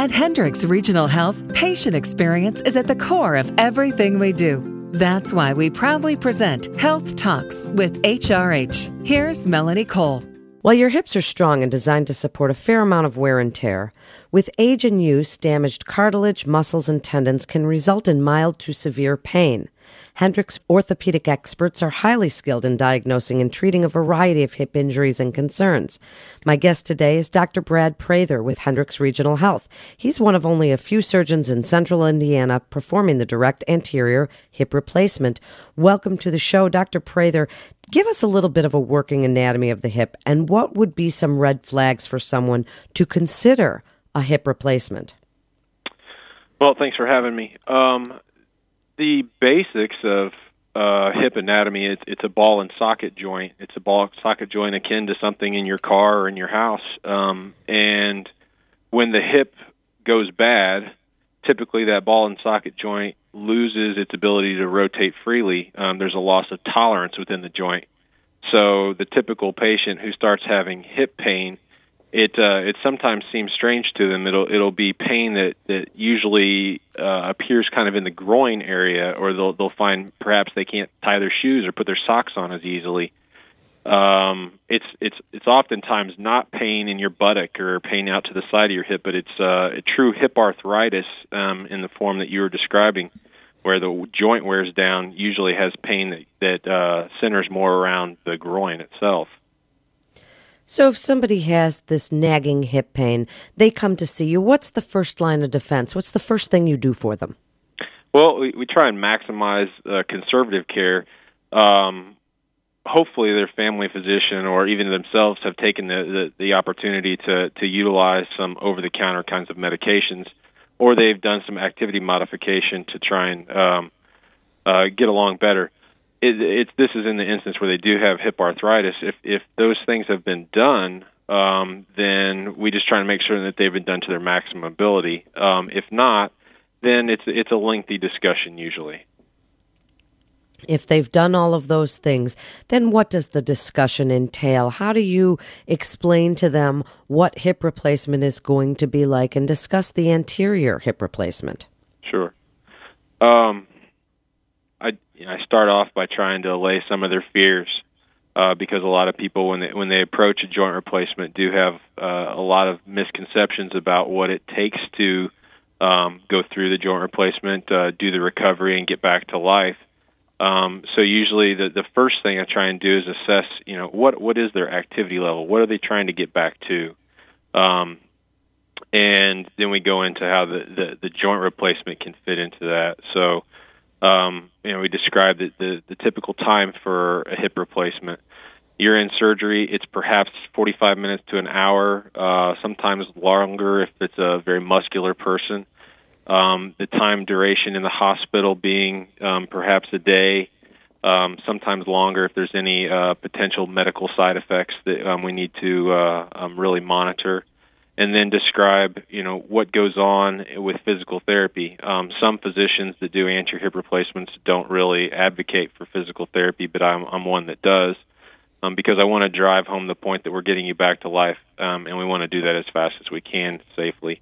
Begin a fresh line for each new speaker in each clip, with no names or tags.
At Hendricks Regional Health, patient experience is at the core of everything we do. That's why we proudly present Health Talks with HRH. Here's Melanie Cole.
While your hips are strong and designed to support a fair amount of wear and tear, with age and use, damaged cartilage, muscles, and tendons can result in mild to severe pain. Hendricks orthopedic experts are highly skilled in diagnosing and treating a variety of hip injuries and concerns. My guest today is Dr. Brad Prather with Hendricks Regional Health. He's one of only a few surgeons in central Indiana performing the direct anterior hip replacement. Welcome to the show, Dr. Prather. Give us a little bit of a working anatomy of the hip and what would be some red flags for someone to consider a hip replacement?
Well, thanks for having me. Um, the basics of uh, hip anatomy, it's, it's a ball and socket joint. It's a ball socket joint akin to something in your car or in your house. Um, and when the hip goes bad, typically that ball and socket joint loses its ability to rotate freely. Um, there's a loss of tolerance within the joint. So the typical patient who starts having hip pain it uh, it sometimes seems strange to them. It'll it'll be pain that that usually uh, appears kind of in the groin area, or they'll they'll find perhaps they can't tie their shoes or put their socks on as easily. Um, it's it's it's oftentimes not pain in your buttock or pain out to the side of your hip, but it's uh, a true hip arthritis um, in the form that you were describing, where the joint wears down. Usually has pain that that uh, centers more around the groin itself.
So, if somebody has this nagging hip pain, they come to see you. What's the first line of defense? What's the first thing you do for them?
Well, we, we try and maximize uh, conservative care. Um, hopefully, their family physician or even themselves have taken the, the, the opportunity to, to utilize some over the counter kinds of medications, or they've done some activity modification to try and um, uh, get along better it, it's this is in the instance where they do have hip arthritis. If if those things have been done, um, then we just try to make sure that they've been done to their maximum ability. Um, if not, then it's it's a lengthy discussion usually.
If they've done all of those things, then what does the discussion entail? How do you explain to them what hip replacement is going to be like and discuss the anterior hip replacement?
Sure. Um, you know, I start off by trying to allay some of their fears uh, because a lot of people, when they when they approach a joint replacement, do have uh, a lot of misconceptions about what it takes to um, go through the joint replacement, uh, do the recovery, and get back to life. Um, so usually, the the first thing I try and do is assess, you know, what what is their activity level? What are they trying to get back to? Um, and then we go into how the, the, the joint replacement can fit into that. So um, you know, we described the, the, the typical time for a hip replacement. You're in surgery, it's perhaps 45 minutes to an hour, uh, sometimes longer if it's a very muscular person. Um, the time duration in the hospital being um, perhaps a day, um, sometimes longer if there's any uh, potential medical side effects that um, we need to uh, um, really monitor and then describe you know what goes on with physical therapy. Um, some physicians that do anterior hip replacements don't really advocate for physical therapy, but I'm I'm one that does um, because I want to drive home the point that we're getting you back to life, um, and we want to do that as fast as we can safely.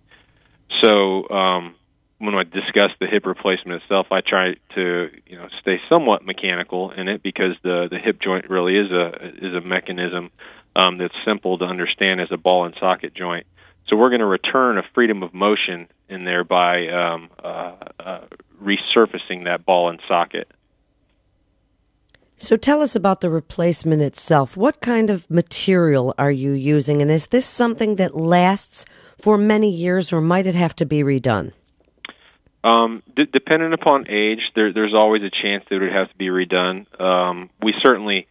So um, when I discuss the hip replacement itself, I try to you know stay somewhat mechanical in it because the the hip joint really is a is a mechanism um, that's simple to understand as a ball and socket joint. So we're going to return a freedom of motion in there by um, uh, uh, resurfacing that ball and socket.
So tell us about the replacement itself. What kind of material are you using, and is this something that lasts for many years, or might it have to be redone?
Um, d- depending upon age, there, there's always a chance that it would have to be redone. Um, we certainly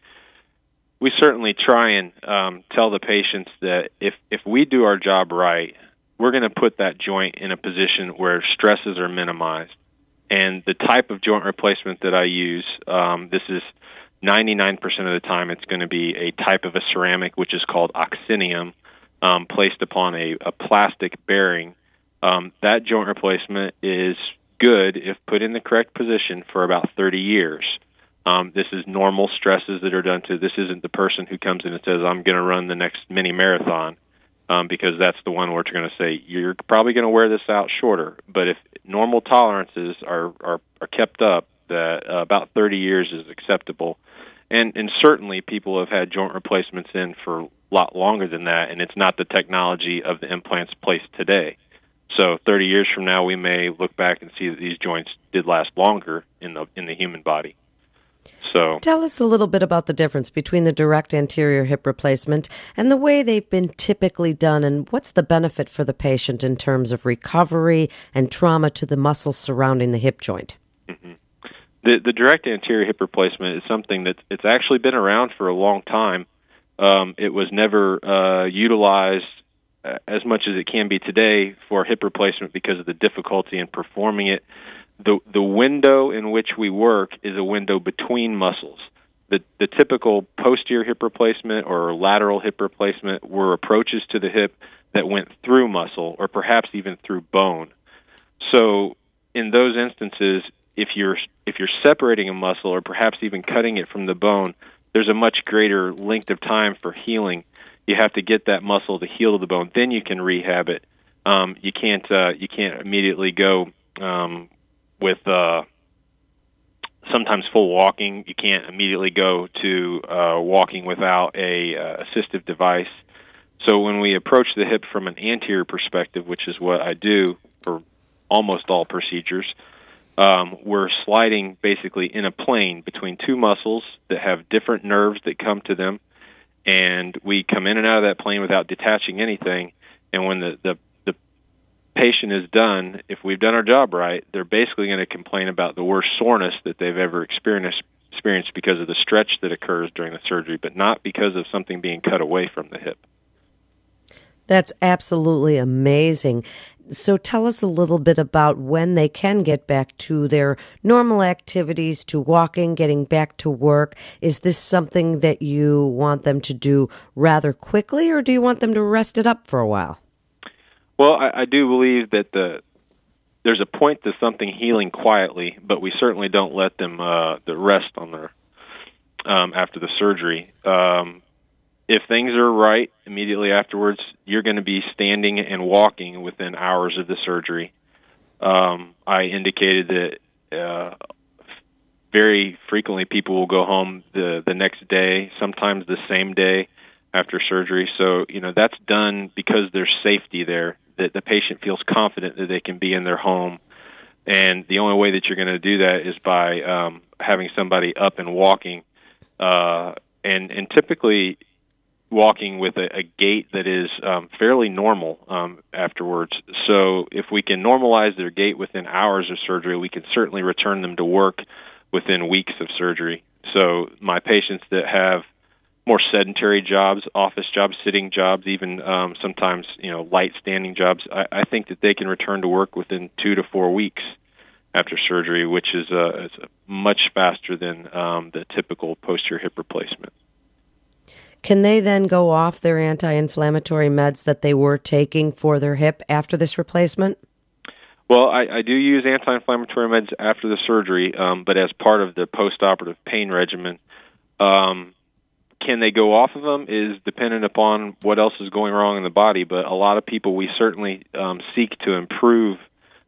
we certainly try and um, tell the patients that if if we do our job right, we're going to put that joint in a position where stresses are minimized. And the type of joint replacement that I use, um, this is 99% of the time, it's going to be a type of a ceramic which is called oxinium, um, placed upon a, a plastic bearing. Um, that joint replacement is good if put in the correct position for about 30 years. Um, this is normal stresses that are done to. This isn't the person who comes in and says, "I'm going to run the next mini marathon." um, because that's the one where it's going to say you're probably going to wear this out shorter. But if normal tolerances are are, are kept up, that uh, about 30 years is acceptable. And and certainly people have had joint replacements in for a lot longer than that, and it's not the technology of the implants placed today. So 30 years from now, we may look back and see that these joints did last longer in the in the human body. So,
tell us a little bit about the difference between the direct anterior hip replacement and the way they've been typically done, and what's the benefit for the patient in terms of recovery and trauma to the muscles surrounding the hip joint.
Mm-hmm. The the direct anterior hip replacement is something that it's actually been around for a long time. Um, it was never uh, utilized Uh, as much as it can be today for hip replacement because of the difficulty in performing it the the window in which we work is a window between muscles. The the typical posterior hip replacement or lateral hip replacement were approaches to the hip that went through muscle or perhaps even through bone. So in those instances, if you're if you're separating a muscle or perhaps even cutting it from the bone, there's a much greater length of time for healing. You have to get that muscle to heal the bone, then you can rehab it. Um, you can't uh, you can't immediately go um, with uh, sometimes full walking. You can't immediately go to uh, walking without a uh, assistive device. So when we approach the hip from an anterior perspective, which is what I do for almost all procedures, um, we're sliding basically in a plane between two muscles that have different nerves that come to them, and we come in and out of that plane without detaching anything. And when the, the patient is done, if we've done our job right, they're basically going to complain about the worst soreness that they've ever experienced experienced because of the stretch that occurs during the surgery, but not because of something being cut away from the hip.
That's absolutely amazing. So tell us a little bit about when they can get back to their normal activities, to walking, getting back to work. Is this something that you want them to do rather quickly, or do you want them to rest it up for a while?
Well, I, I do believe that the there's a point to something healing quietly, but we certainly don't let them uh, the rest on their um, after the surgery. Um, if things are right immediately afterwards, you're going to be standing and walking within hours of the surgery. Um, I indicated that uh, very frequently people will go home the the next day, sometimes the same day after surgery. So you know that's done because there's safety there that the patient feels confident that they can be in their home. And the only way that you're going to do that is by um, having somebody up and walking, uh, and and typically walking with a, a gait that is um, fairly normal um, afterwards. So if we can normalize their gait within hours of surgery, we can certainly return them to work within weeks of surgery. So my patients that have more sedentary jobs, office jobs, sitting jobs, even um, sometimes you know light standing jobs. I, I think that they can return to work within two to four weeks after surgery, which is, uh, is much faster than um, the typical posterior hip replacement.
Can they then go off their anti-inflammatory meds that they were taking for their hip after this replacement?
Well, I, I do use anti-inflammatory meds after the surgery, um, but as part of the post-operative pain regimen. Um, can they go off of them is dependent upon what else is going wrong in the body. But a lot of people, we certainly um, seek to improve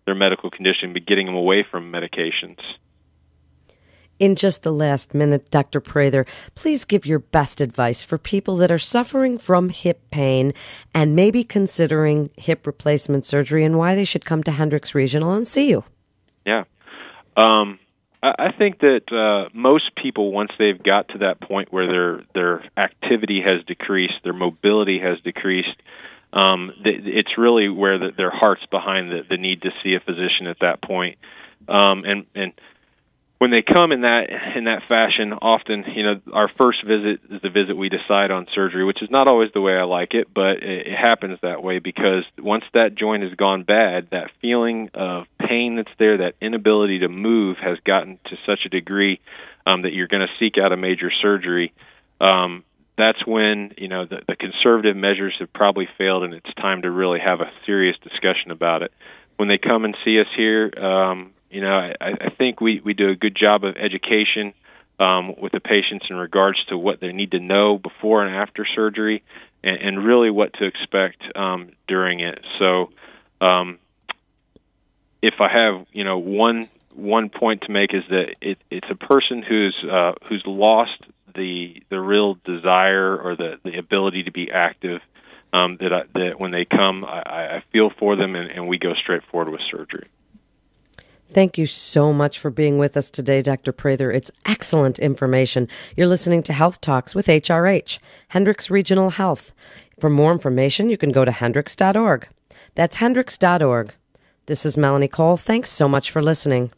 their medical condition by getting them away from medications.
In just the last minute, Dr. Prather, please give your best advice for people that are suffering from hip pain and maybe considering hip replacement surgery and why they should come to Hendricks Regional and see you.
Yeah. Um, I think that uh, most people, once they've got to that point where their their activity has decreased, their mobility has decreased, um, it's really where the, their heart's behind the, the need to see a physician at that point. Um, and and when they come in that in that fashion, often you know our first visit is the visit we decide on surgery, which is not always the way I like it, but it, it happens that way because once that joint has gone bad, that feeling of pain that's there, that inability to move, has gotten to such a degree um, that you're going to seek out a major surgery. Um, that's when you know the, the conservative measures have probably failed, and it's time to really have a serious discussion about it. When they come and see us here, um, you know, I, I think we, we do a good job of education um, with the patients in regards to what they need to know before and after surgery, and, and really what to expect um, during it. So, um, if I have you know one one point to make is that it, it's a person who's uh, who's lost the the real desire or the the ability to be active. Um, that I, that when they come, I, I feel for them, and, and we go straight forward with surgery.
Thank you so much for being with us today, Dr. Prather. It's excellent information. You're listening to Health Talks with HRH, Hendricks Regional Health. For more information, you can go to hendricks.org. That's hendricks.org. This is Melanie Cole. Thanks so much for listening.